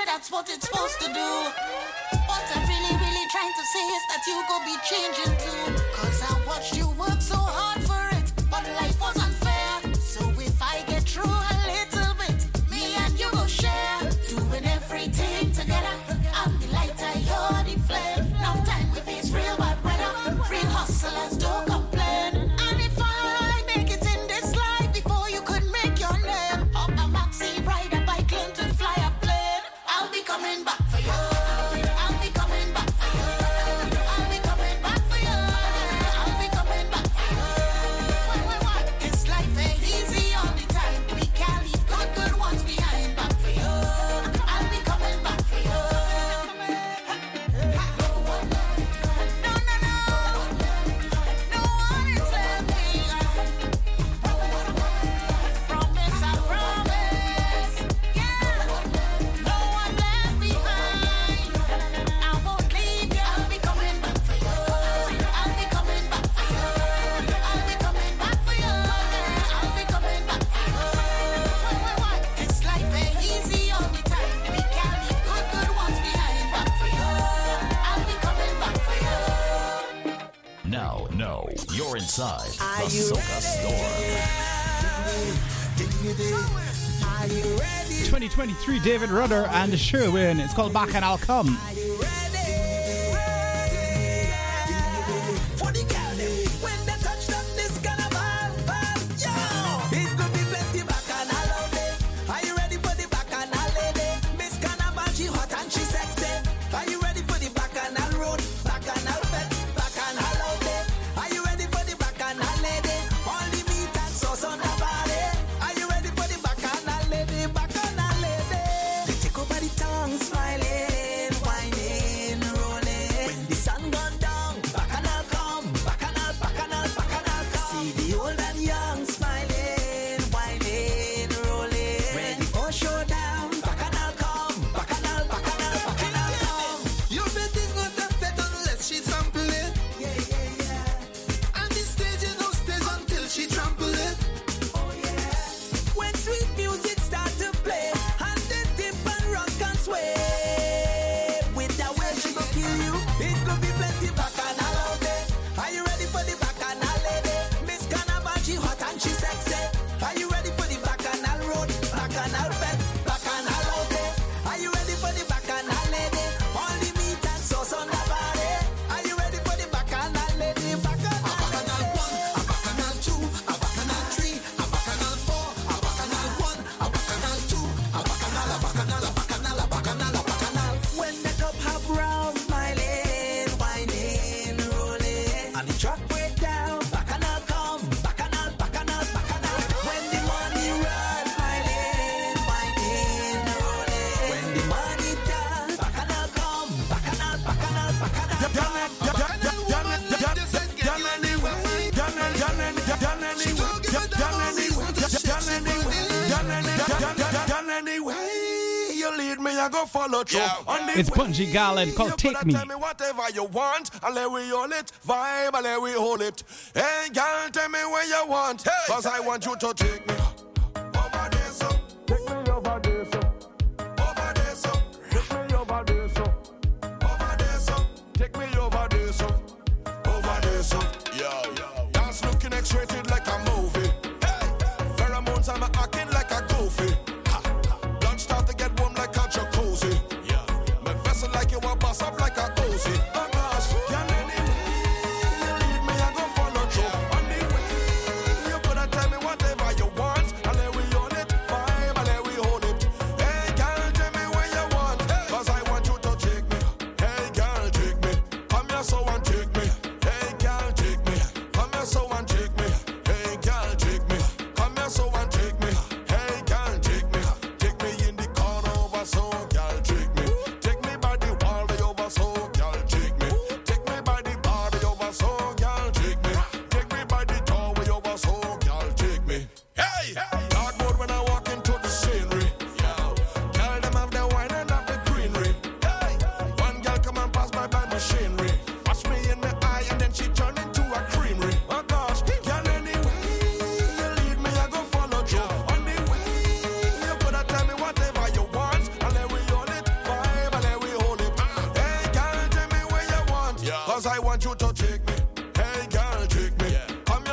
that's what it's Are the Storm. 2023 David Rudder and Sherwin. It's called Back and I'll Come. follow through. Yeah. It's Bunji Garlin called Take Me. Tell me whatever you want, and let we hold it. Vibe, and let we hold it. Hey, girl, tell me where you want. Hey, Cause I want you to take me.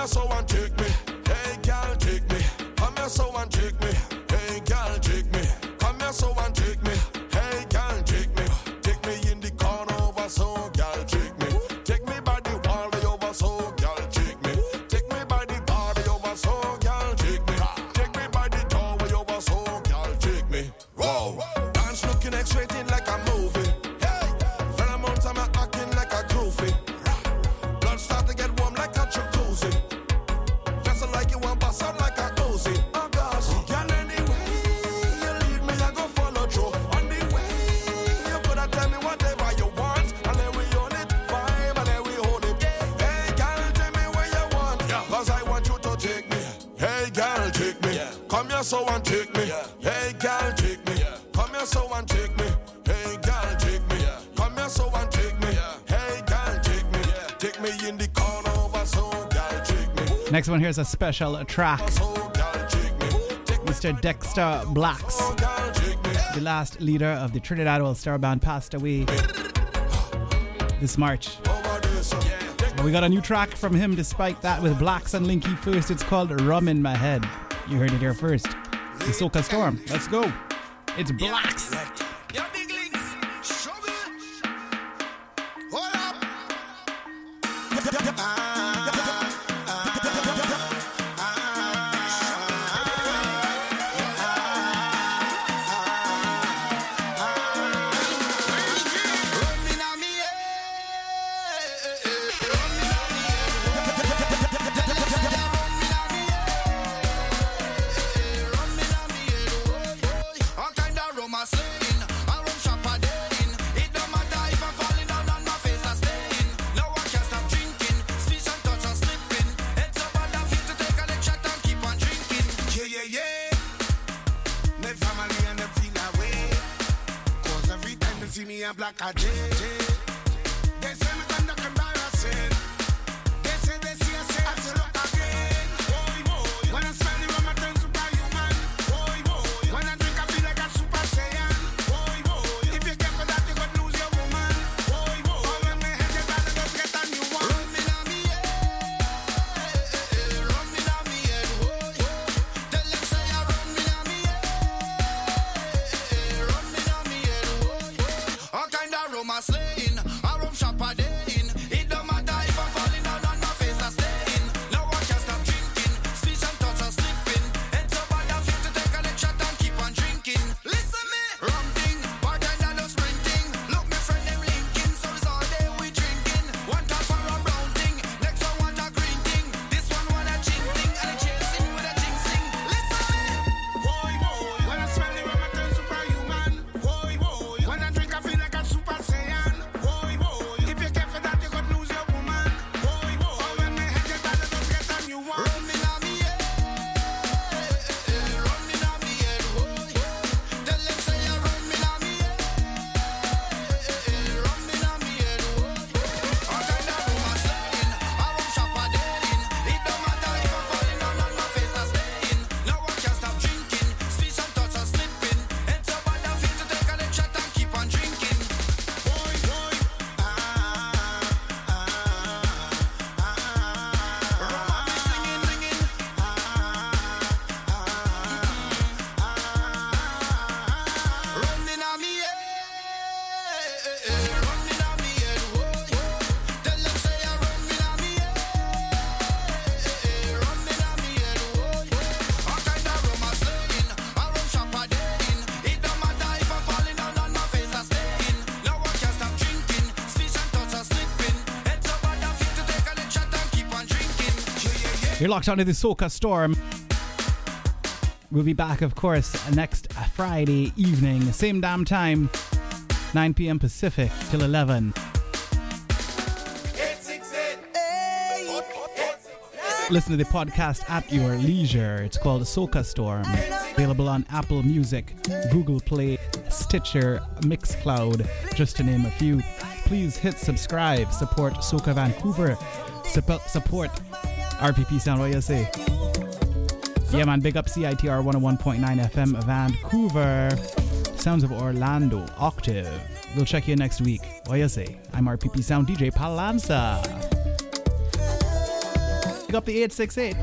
so I one here is a special track. Mr. Dexter Blaxx, the last leader of the Trinidad All Star Band, passed away this March. We got a new track from him despite that with Blaxx and Linky first. It's called Rum in My Head. You heard it here first. The Soca Storm. Let's go. It's Blaxx. You're locked onto the Soca Storm. We'll be back, of course, next Friday evening, same damn time, 9 p.m. Pacific till 11. Listen to the podcast at your leisure. It's called Soca Storm. Available on Apple Music, Google Play, Stitcher, Mixcloud, just to name a few. Please hit subscribe, support Soca Vancouver, support RPP Sound, what you say? Yeah, man, big up CITR 101.9 FM Vancouver. Sounds of Orlando, Octave. We'll check you next week. What you say? I'm RPP Sound DJ Palanza. Pick up the 868.